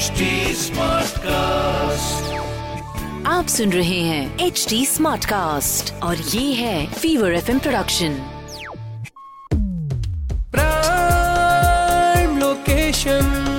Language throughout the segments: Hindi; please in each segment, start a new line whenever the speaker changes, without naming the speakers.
HD कास्ट
आप सुन रहे हैं एच डी स्मार्ट कास्ट और ये है fever F production
prime location.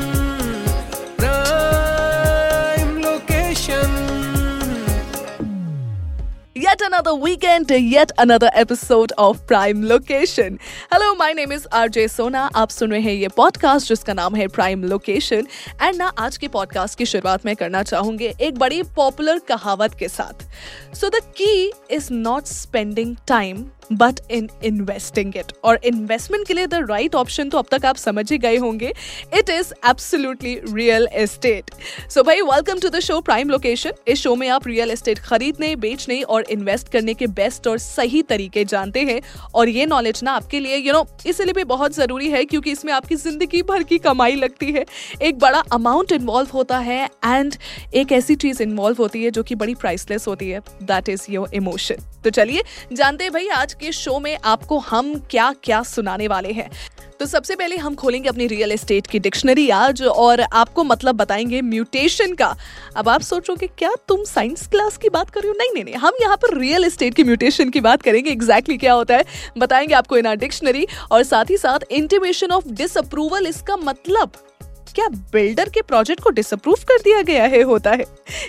Another weekend, yet another episode of Prime Location. Hello, my name is RJ Sona. आप सुन रहे हैं ये पॉडकास्ट जिसका नाम है प्राइम लोकेशन एंड ना आज के पॉडकास्ट की शुरुआत मैं करना चाहूँगी एक बड़ी पॉपुलर कहावत के साथ so the key is not spending time but in investing it और इन्वेस्टमेंट के लिए द राइट ऑप्शन तो अब तक आप समझ ही गए होंगे। It is absolutely real estate so भाई welcome to the show prime location इस शो में आप रियल एस्टेट खरीदने, बेचने और इन्वेस्ट करने के बेस्ट और सही तरीके जानते हैं। और ये नॉलेज ना आपके लिए यू नो इसलिए भी बहुत ज़रूरी है क्योंकि इसमें आपकी ज़िंदगी भर की कमाई लगती है। एक बड़ा अमाउंट इन्वॉल्व होता है एंड एक ऐसी चीज़ इन्वॉल्व होती है जो कि बड़ी प्राइसलेस होती है। दैट इज़ योर इमोशन तो चलिए, जानते हैं भाई, आज के शो में आपको हम क्या क्या सुनाने वाले हैं। तो सबसे पहले हम खोलेंगे अपनी रियल एस्टेट की डिक्शनरी आज और आपको मतलब बताएँगे म्यूटेशन का। अब आप सोचोगे क्या तुम साइंस क्लास की बात कर रही हो? नहीं नहीं नहीं, हम यहाँ पर रियल एस्टेट की म्यूटेशन की बात करेंगे। एग्जैक्टली exactly क्या होता है? बताएँगे आपको इन डिक्शनरी और साथ ही साथ इंटीमेशन ऑफ़ डिसअप्रूवल इसका मतलब क्या बिल्डर के प्रोजेक्ट को डिसअप्रूव कर दिया गया है, होता है?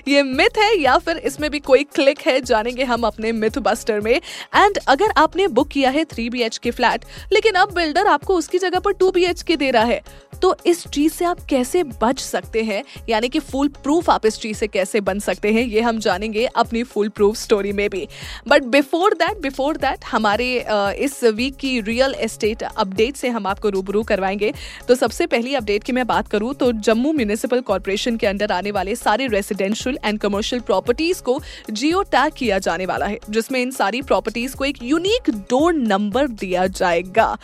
ये मिथ है या फिर इसमें भी कोई क्लिक है, जानेंगे हम अपने मिथ बस्टर में। एंड अगर आपने बुक किया है थ्री बी के फ्लैट लेकिन अब बिल्डर आपको उसकी जगह पर टू बी के दे रहा है तो इस चीज़ से आप कैसे बच सकते हैं? यानी कि फुल प्रूफ आप इस चीज़ से कैसे बन सकते हैं, ये हम जानेंगे अपनी फुल प्रूफ स्टोरी में भी। But before that before that हमारे इस वीक की रियल एस्टेट अपडेट से हम आपको रूबरू करवाएँगे। तो सबसे पहली अपडेट की मैं बात करूँ तो जम्मू म्यूनिसिपल कॉरपोरेशन के अंडर आने वाले सारे रेसिडेंशियल एंड कमर्शियल प्रॉपर्टीज़ को जियो टैग किया जाने वाला है, जिसमें इन सारी प्रॉपर्टीज़ को एक यूनिक डोर नंबर दिया जाएगा।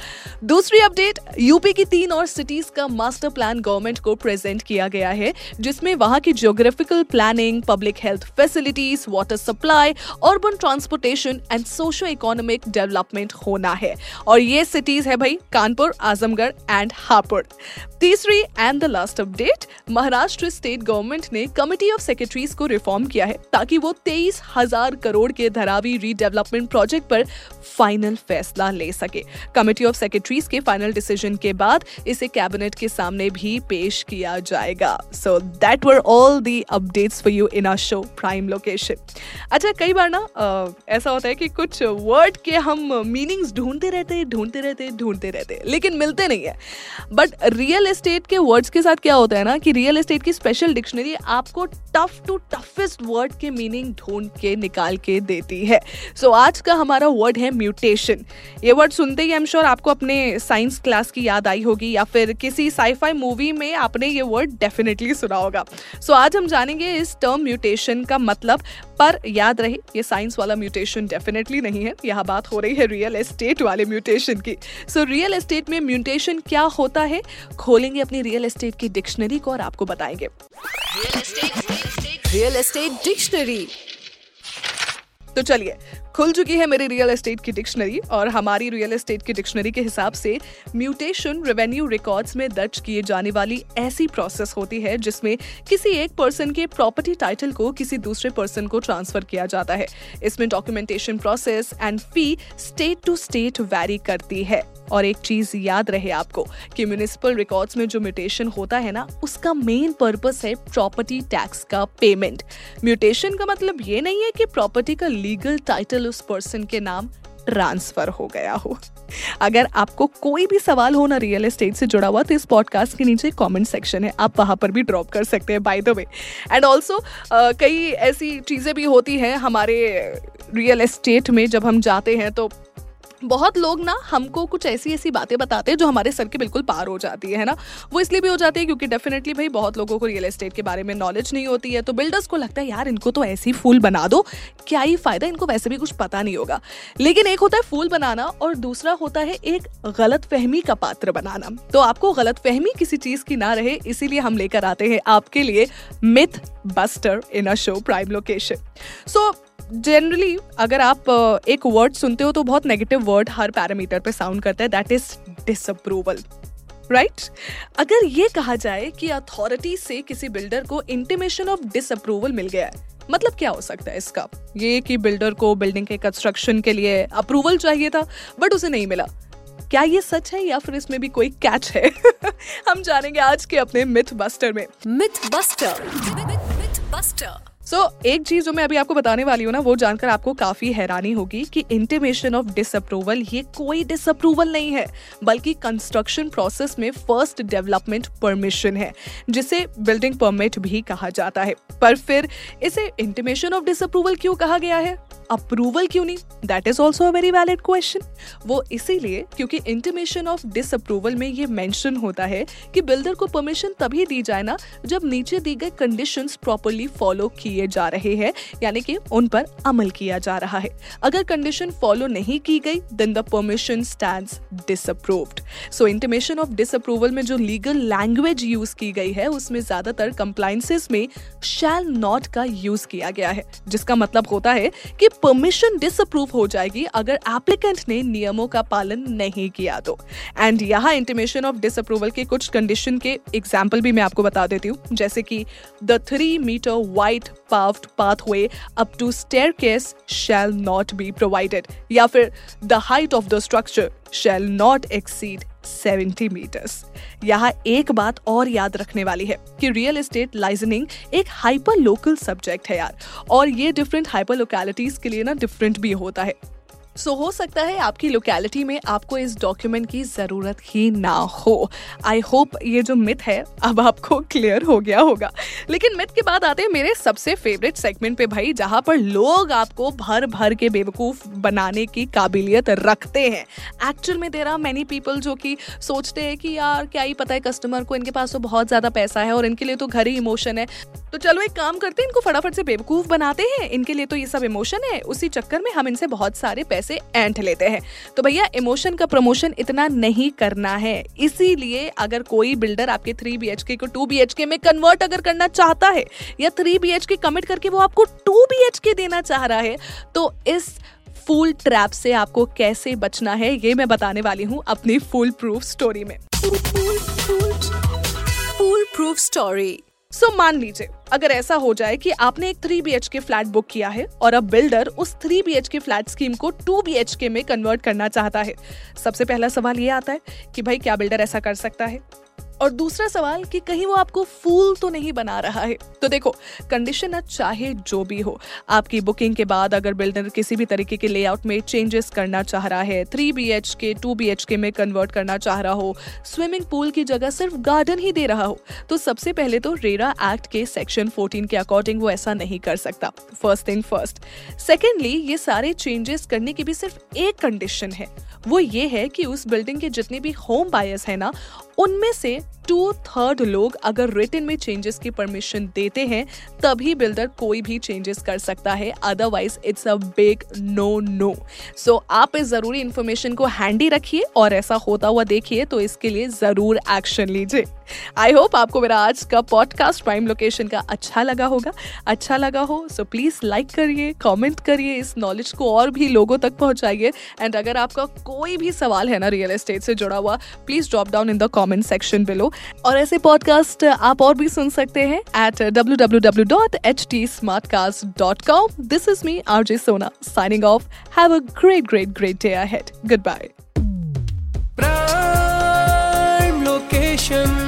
दूसरी अपडेट यूपी की तीन और सिटीज़ का मास्टर प्लान गवर्नमेंट को प्रेजेंट किया गया है, जिसमें वहाँ की geographical planning public health facilities water supply urban transportation and socio economic development होना है। और ये सिटीज़ है भाई, कानपुर, आजमगढ़ एंड हापुड़। तीसरी and the last update Maharashtra state government ने कमिटी ऑफ़ सेक्रेटरीज को रिफॉर्म किया है ताकि वो तेईस हज़ार करोड़ के धरावी रीडेवलपमेंट प्रोजेक्ट पर फाइनल फैसला ले सके। कमिटी ऑफ़ सेक्रेटरीज के फाइनल डिसीज़न के बाद इसे कैबिनेट के सामने भी पेश किया जाएगा। So that were all the updates for you in our show prime location अच्छा कई बार ना ऐसा होता है कि कुछ वर्ड के हम मीनिंग्स ढूंढते रहते ढूंढते रहते ढूंढते रहते, लेकिन मिलते नहीं है। बट रियल एस्टेट के वर्ड्स के साथ क्या होता है ना कि रियल एस्टेट की स्पेशल डिक्शनरी आपको टफ टू टफेस्ट वर्ड के मीनिंग ढूंढ के निकाल के देती है। सो so, आज का हमारा वर्ड है म्यूटेशन ये वर्ड सुनते ही एम श्योर आपको अपने साइंस क्लास की याद आई होगी या फिर किसी साईफाई मूवी में आपने ये वर्ड डेफिनेटली सुना होगा। सो so, आज हम जानेंगे इस टर्म म्यूटेशन का मतलब। पर याद रहे ये साइंस वाला म्यूटेशन डेफिनेटली नहीं है। यहाँ बात हो रही है रियल एस्टेट वाले म्यूटेशन की। सो रियल एस्टेट में म्यूटेशन क्या होता है? खोलेंगे अपनी रियल एस्टेट की डिक्शनरी को और आपको बताएँगे। रियल एस्टेट डिक्शनरी तो चलिए खुल चुकी है मेरी रियल एस्टेट की डिक्शनरी और हमारी रियल एस्टेट की डिक्शनरी के हिसाब से म्यूटेशन रेवेन्यू रिकॉर्ड्स में दर्ज किए जाने वाली ऐसी प्रोसेस होती है जिसमें किसी एक पर्सन के प्रॉपर्टी टाइटल को किसी दूसरे पर्सन को ट्रांसफ़र किया जाता है। इसमें documentation process and fee state to state vary करती है। और एक चीज़ याद रहे आपको कि म्यूनिसिपल रिकॉर्ड्स में जो म्यूटेशन होता है ना, उसका मेन पर्पस है प्रॉपर्टी टैक्स का पेमेंट म्यूटेशन का मतलब ये नहीं है कि प्रॉपर्टी का लीगल टाइटल उस पर्सन के नाम ट्रांसफ़र हो गया हो। अगर आपको कोई भी सवाल हो ना रियल एस्टेट से जुड़ा हुआ तो इस पॉडकास्ट के नीचे कमेंट सेक्शन है। आप वहाँ पर भी ड्रॉप कर सकते हैं by the way and also कई ऐसी चीज़ें भी होती हैं हमारे रियल एस्टेट में जब हम जाते हैं तो बहुत लोग ना हमको कुछ ऐसी ऐसी बातें बताते हैं जो हमारे सर के बिल्कुल पार हो जाती है ना? वो इसलिए भी हो जाती है क्योंकि डेफिनेटली भाई बहुत लोगों को रियल एस्टेट के बारे में नॉलेज नहीं होती है तो बिल्डर्स को लगता है, यार, इनको तो ऐसी फूल बना दो, क्या ही फ़ायदा इनको वैसे भी कुछ पता नहीं होगा। लेकिन एक होता है फूल बनाना और दूसरा होता है एक गलत फहमी का पात्र बनाना। तो आपको गलत फहमी किसी चीज़ की ना रहे, इसीलिए हम लेकर आते हैं आपके लिए myth buster in a show prime location so generally अगर आप एक वर्ड सुनते हो तो बहुत नेगेटिव वर्ड हर पैरामीटर पे साउंड करता है दैट इज़ डिसअप्रूवल राइट अगर ये कहा जाए कि अथॉरिटी से किसी बिल्डर को इंटीमेशन ऑफ़ डिसअप्रूवल मिल गया है मतलब क्या हो सकता है इसका? ये कि बिल्डर को बिल्डिंग के कंस्ट्रक्शन के लिए अप्रूवल चाहिए था बट उसे नहीं मिला। क्या ये सच है या फिर इसमें भी कोई कैच है? हम जानेंगे आज के अपने मिथ बस्टर में।
Myth buster myth buster
so so, एक चीज़ जो मैं अभी आपको बताने वाली हूँ ना वो जानकर आपको काफ़ी हैरानी होगी कि इंटीमेशन ऑफ़ डिसअप्रूवल ये कोई डिसअप्रूवल नहीं है बल्कि कंस्ट्रक्शन प्रोसेस में फ़र्स्ट डेवलपमेंट परमिशन है जिसे बिल्डिंग परमिट भी कहा जाता है। पर फिर इसे इंटीमेशन ऑफ़ डिसअप्रूवल क्यों कहा गया है? अप्रूवल क्यों नहीं? That is also a very valid question वो इसीलिए क्योंकि इंटीमेशन ऑफ़ डिसअप्रूवल में ये मेंशन होता है कि बिल्डर को परमिशन तभी दी जाए ना जब नीचे दी गए कंडीशंस प्रॉपरली फॉलो किए जा रहे हैं, यानी कि उन पर अमल किया जा रहा है। अगर कंडीशन फॉलो नहीं की गई then the permission stand disapproved so intimation of disapproval में जो लीगल लैंग्वेज यूज़ की गई है, उसमें ज़्यादातर कंप्लाइंसेस में शैल नॉट का यूज़ किया गया है, जिसका मतलब होता है कि परमिशन डिसअप्रूव हो जाएगी अगर एप्लीकेंट ने नियमों का पालन नहीं किया तो। एंड यहाँ इंटीमेशन ऑफ़ डिसअप्रूवल के कुछ कंडीशन के एग्ज़ाम्पल भी मैं आपको बता देती हूँ। जैसे कि the three metre wide paved pathway up to staircase shall not be provided या फिर the height of the structure shall not exceed 70 metres यहाँ एक बात और याद रखने वाली है कि रियल एस्टेट लाइजनिंग एक हाइपर लोकल सब्जेक्ट है यार। और ये डिफरेंट हाइपर लोकेलिटीज के लिए ना डिफरेंट भी होता है। सो हो सकता है आपकी लोकेलिटी में आपको इस डॉक्यूमेंट की ज़रूरत ही ना हो। आई होप ये जो मिथ है, अब आपको क्लियर हो गया होगा। लेकिन मिथ के बाद आते हैं मेरे सबसे फेवरेट सेगमेंट पे भाई, जहाँ पर लोग आपको भर भर के बेवकूफ़ बनाने की काबिलियत रखते हैं। एक्चुअल में आर मैनी पीपल जो कि सोचते हैं कि यार, क्या ही पता है कस्टमर को इनके पास तो बहुत ज़्यादा पैसा है और इनके लिए तो घर ही इमोशन है। तो चलो एक काम करते हैं, इनको फटाफट से बेवकूफ़ बनाते हैं। इनके लिए तो ये सब इमोशन है। उसी चक्कर में हम इनसे बहुत सारे पैसे एंट लेते हैं। तो भैया इमोशन का प्रमोशन इतना नहीं करना है। इसीलिए अगर कोई बिल्डर आपके थ्री बी को टू बी में कन्वर्ट अगर करना चाहता है, या थ्री बी कमिट करके वो आपको टू बी देना चाह रहा है तो इस फुल ट्रैप से आपको कैसे बचना है, ये मैं बताने वाली हूँ अपनी फुल प्रूफ स्टोरी में।
Full proof story
so so, मान लीजिए अगर ऐसा हो जाए कि आपने एक three B K flat book किया है और अब बिल्डर उस three B K flat scheme को टू बी के में कन्वर्ट करना चाहता है सबसे पहला सवाल ये आता है कि भाई क्या बिल्डर ऐसा कर सकता है? और दूसरा सवाल कि कहीं वो आपको फूल तो नहीं बना रहा है। तो देखो कंडीशन चाहे जो भी हो, आपकी बुकिंग के बाद अगर बिल्डर किसी भी तरीके के लेआउट में चेंजेस करना चाह रहा है three B H K two B H K में कन्वर्ट करना चाह रहा हो स्विमिंग पूल की जगह सिर्फ़ गार्डन ही दे रहा हो तो सबसे पहले तो रेरा एक्ट के सेक्शन 14 के अकॉर्डिंग वो ऐसा नहीं कर सकता। फ़र्स्ट थिंग फ़र्स्ट सेकेंडली ये सारे चेंजेस करने की भी सिर्फ़ एक कंडीशन है। वो ये है कि उस बिल्डिंग के जितने भी होम बायर्स है ना उनमें से टू थर्ड लोग अगर रिटर्न में चेंजेस की परमिशन देते हैं, तभी बिल्डर कोई भी चेंजेस कर सकता है। Otherwise it's a big no no so आप इस ज़रूरी इंफॉर्मेशन को हैंडी रखिए और ऐसा होता हुआ देखिए तो इसके लिए ज़रूर एक्शन लीजिए। आई होप आपको मेरा आज का पॉडकास्ट प्राइम लोकेशन का अच्छा लगा होगा। अच्छा लगा हो सो प्लीज़ लाइक करिए कमेंट करिए, इस नॉलेज को और भी लोगों तक पहुंचाइए। एंड अगर आपका कोई भी सवाल है ना रियल एस्टेट से जुड़ा हुआ please drop down in the comment section below और ऐसे पॉडकास्ट आप और भी सुन सकते हैं at W W W dot H T smart cast dot com this is me R J Sona signing off have a great great great day ahead goodbye
Prime